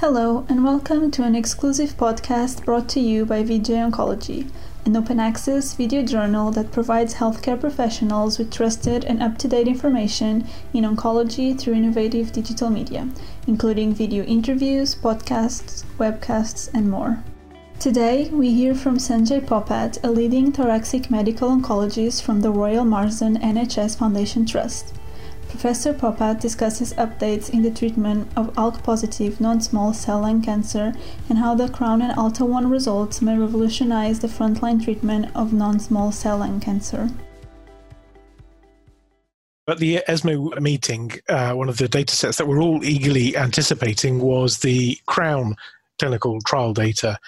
Hello, and welcome to an exclusive podcast brought to you by VJ Oncology, an open access video journal that provides healthcare professionals with trusted and up to date information in oncology through innovative digital media, including video interviews, podcasts, webcasts, and more. Today, we hear from Sanjay Popat, a leading thoracic medical oncologist from the Royal Marsden NHS Foundation Trust. Professor Popat discusses updates in the treatment of ALK positive non small cell lung cancer and how the CROWN and ALTA 1 results may revolutionize the frontline treatment of non small cell lung cancer. At the ESMO meeting, uh, one of the data sets that we're all eagerly anticipating was the CROWN clinical trial data.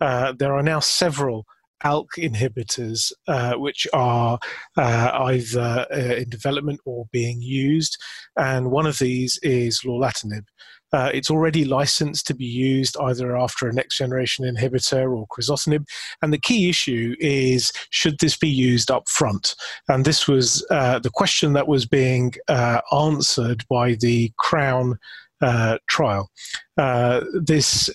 Uh, there are now several ALK inhibitors, uh, which are uh, either uh, in development or being used, and one of these is lorlatinib. Uh, it's already licensed to be used either after a next generation inhibitor or crizotinib. And the key issue is should this be used up front? And this was uh, the question that was being uh, answered by the Crown trial. this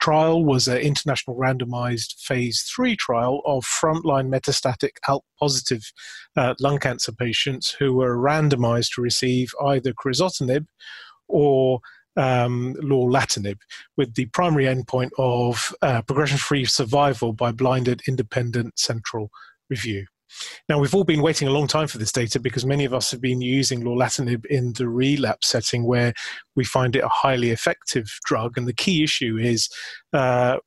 trial was an international randomized phase three trial of frontline metastatic ALK positive uh, lung cancer patients who were randomized to receive either crizotinib or um, lorlatinib, with the primary endpoint of uh, progression free survival by blinded independent central review. Now, we've all been waiting a long time for this data because many of us have been using lorlatinib in the relapse setting where we find it a highly effective drug. And the key issue is uh,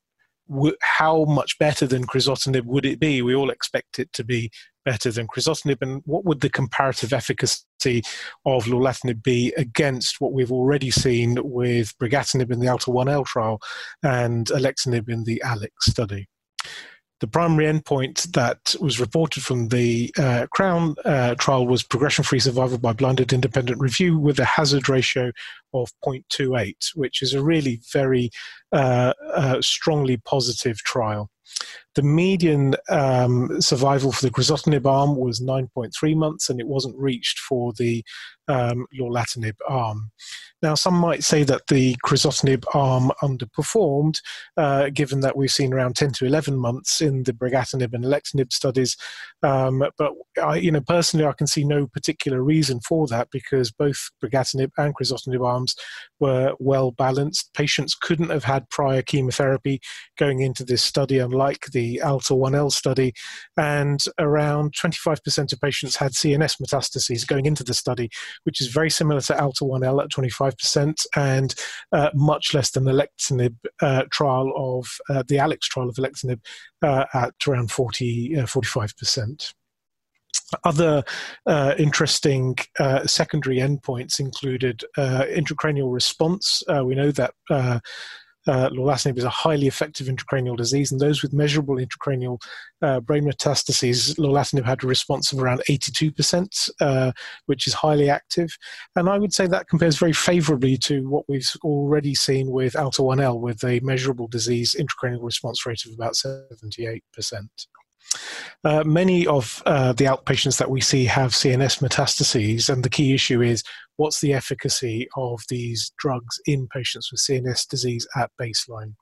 w- how much better than crizotinib would it be? We all expect it to be better than crizotinib. And what would the comparative efficacy of lorlatinib be against what we've already seen with brigatinib in the ALTA 1L trial and alectinib in the ALEX study? The primary endpoint that was reported from the uh, Crown uh, trial was progression free survival by blinded independent review with a hazard ratio of 0.28, which is a really very uh, uh strongly positive trial. The median um, survival for the crizotinib arm was 9.3 months, and it wasn't reached for the um, lorlatinib arm. Now, some might say that the crizotinib arm underperformed, uh, given that we've seen around 10 to 11 months in the brigatinib and alectinib studies. Um, but I, you know, personally, I can see no particular reason for that because both brigatinib and crizotinib arms were well balanced. Patients couldn't have had prior chemotherapy going into this study, unlike the the ALTA 1L study, and around 25% of patients had CNS metastases going into the study, which is very similar to ALTA 1L at 25% and uh, much less than the alectinib uh, trial of uh, the ALEX trial of alectinib uh, at around 40, 45%. Uh, Other uh, interesting uh, secondary endpoints included uh, intracranial response. We know that uh, lorlatinib is a highly effective intracranial disease, and those with measurable intracranial uh, brain metastases, lorlatinib had a response of around 82%, uh, which is highly active. And I would say that compares very favorably to what we've already seen with ALTA 1L, with a measurable disease intracranial response rate of about 78%. Uh, many of uh, the outpatients that we see have CNS metastases, and the key issue is what's the efficacy of these drugs in patients with CNS disease at baseline.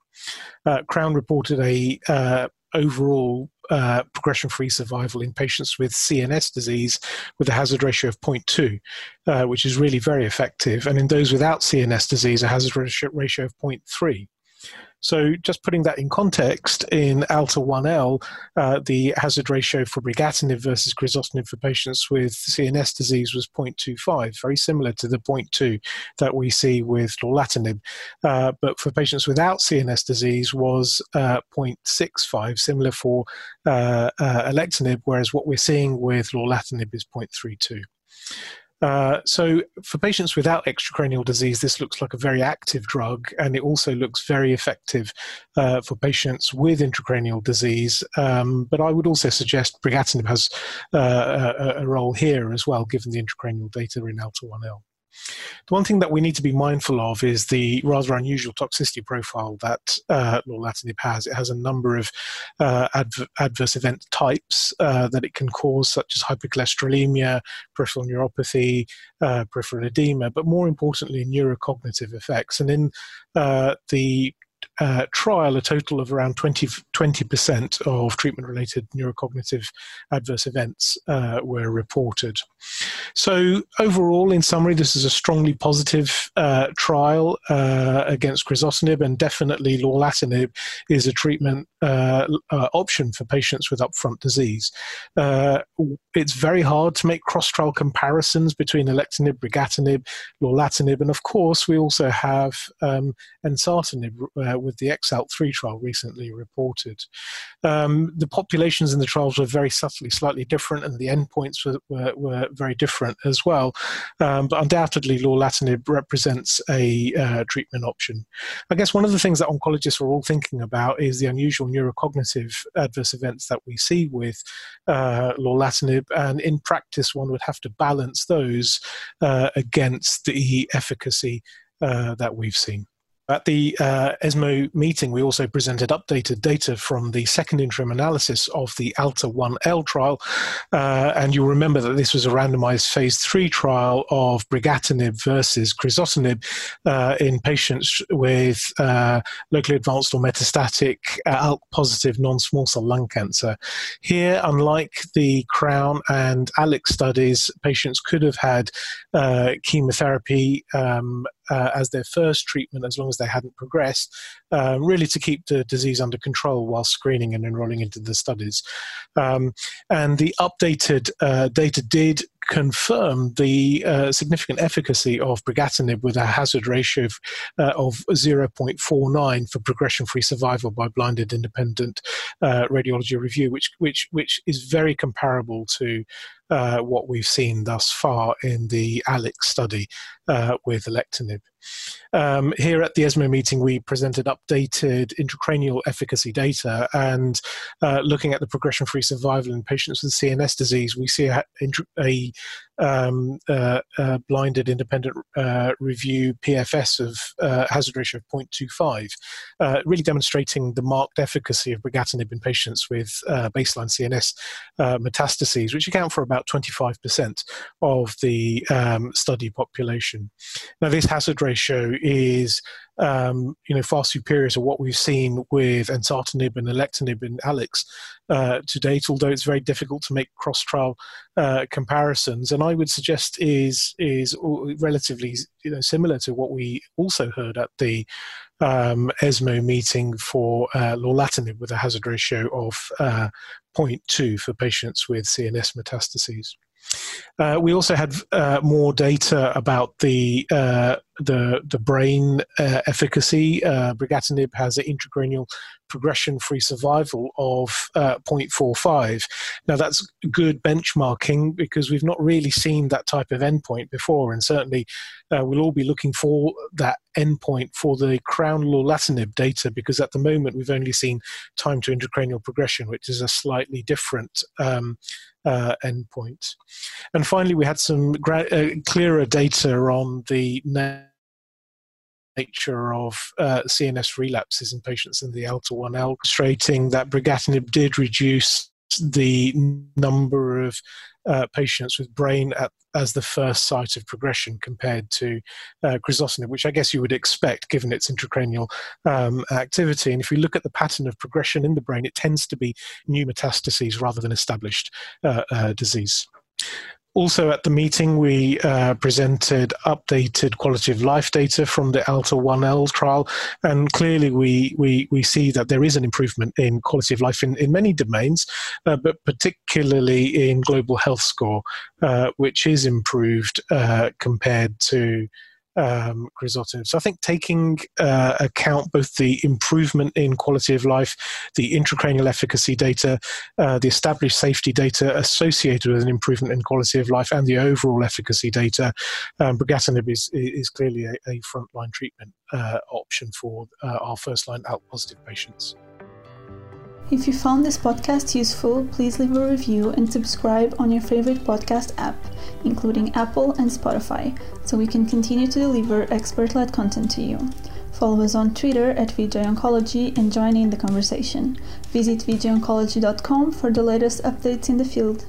Uh, Crown reported a uh, overall uh, progression-free survival in patients with CNS disease with a hazard ratio of 0.2, uh, which is really very effective, and in those without CNS disease, a hazard ratio of 0.3. So, just putting that in context, in ALTA 1L, uh, the hazard ratio for brigatinib versus crizotinib for patients with CNS disease was 0.25, very similar to the 0.2 that we see with lorlatinib. Uh, but for patients without CNS disease was uh, 0.65, similar for uh, uh, alectinib, whereas what we're seeing with lorlatinib is 0.32. Uh, so, for patients without extracranial disease, this looks like a very active drug, and it also looks very effective uh, for patients with intracranial disease. Um, but I would also suggest brigatinib has uh, a, a, role here as well, given the intracranial data in ALTA 1L. The one thing that we need to be mindful of is the rather unusual toxicity profile that uh, lorlatinib has. It has a number of uh, adver- adverse event types uh, that it can cause, such as hypercholesterolemia, peripheral neuropathy, uh, peripheral edema, but more importantly, neurocognitive effects. And in uh, the uh, trial, a total of around 20, percent of treatment related neurocognitive adverse events uh, were reported. So, overall, in summary, this is a strongly positive uh, trial uh, against crizotinib, and definitely lorlatinib is a treatment uh, uh, option for patients with upfront disease. it's very hard to make cross trial comparisons between alectinib, brigatinib, lorlatinib, and of course, we also have um, ensartinib with the EXALT 3 trial recently reported. Um, the populations in the trials were very subtly slightly different, and the endpoints were, were, were very different as well. Um, but undoubtedly, lorlatinib represents a uh, treatment option. I guess one of the things that oncologists are all thinking about is the unusual neurocognitive adverse events that we see with uh, lorlatinib, and in practice, one would have to balance those uh, against the efficacy uh, that we've seen. At the uh, ESMO meeting, we also presented updated data from the second interim analysis of the ALTA 1L trial. Uh, and you'll remember that this was a randomized phase three trial of brigatinib versus crizotinib uh, in patients with uh, locally advanced or metastatic ALK positive non small cell lung cancer. Here, unlike the CROWN and ALEX studies, patients could have had uh, chemotherapy um, uh, as their first treatment as long as they hadn't progressed, uh, really to keep the disease under control while screening and enrolling into the studies. Um, and the updated uh, data did confirm the uh, significant efficacy of brigatinib with a hazard ratio of, uh, of 0.49 for progression-free survival by blinded independent uh, radiology review, which which which is very comparable to uh, what we've seen thus far in the ALEX study uh, with alectinib. Um, here at the ESMO meeting, we presented updated intracranial efficacy data, and uh, looking at the progression-free survival in patients with CNS disease, we see a, a um, uh, blinded independent uh, review PFS of uh, hazard ratio of 0.25, uh, really demonstrating the marked efficacy of brigatinib in patients with baseline CNS metastases, which account for about 25% of the um, study population. Now, this hazard ratio is um, you know, far superior to what we've seen with ensartinib and alectinib and ALEX uh, to date. Although it's very difficult to make cross-trial uh, comparisons, and I would suggest is is relatively you know similar to what we also heard at the um, ESMO meeting for uh, lorlatinib with a hazard ratio of uh, 0.2 for patients with CNS metastases. Uh, we also had uh, more data about the uh, the the brain uh, efficacy. Uh, brigatinib has an intracranial progression-free survival of uh, 0.45. Now that's good benchmarking because we've not really seen that type of endpoint before, and certainly we'll all be looking for that endpoint for the CROWN lorlatinib data because at the moment we've only seen time to intracranial progression, which is a slightly different um, uh, endpoint. And finally, we had some gra- uh, clearer data on the nature of uh, CNS relapses in patients in the ALTA 1L, illustrating that brigatinib did reduce the number of uh, patients with brain at, as the first site of progression compared to uh, crizotinib, which I guess you would expect given its intracranial um, activity. And if you look at the pattern of progression in the brain, it tends to be new metastases rather than established uh, uh disease also at the meeting, we uh, presented updated quality of life data from the ALTA 1L trial, and clearly we, we, we see that there is an improvement in quality of life in, in many domains, uh, but particularly in global health score, uh, which is improved uh, compared to um. So I think taking uh, account both the improvement in quality of life, the intracranial efficacy data, uh, the established safety data associated with an improvement in quality of life, and the overall efficacy data, um, brigatinib is, is clearly a, a frontline treatment uh, option for uh, our first line ALK positive patients. If you found this podcast useful, please leave a review and subscribe on your favorite podcast app, including Apple and Spotify, so we can continue to deliver expert led content to you. Follow us on Twitter at VJ Oncology and join in the conversation. Visit vjoncology.com for the latest updates in the field.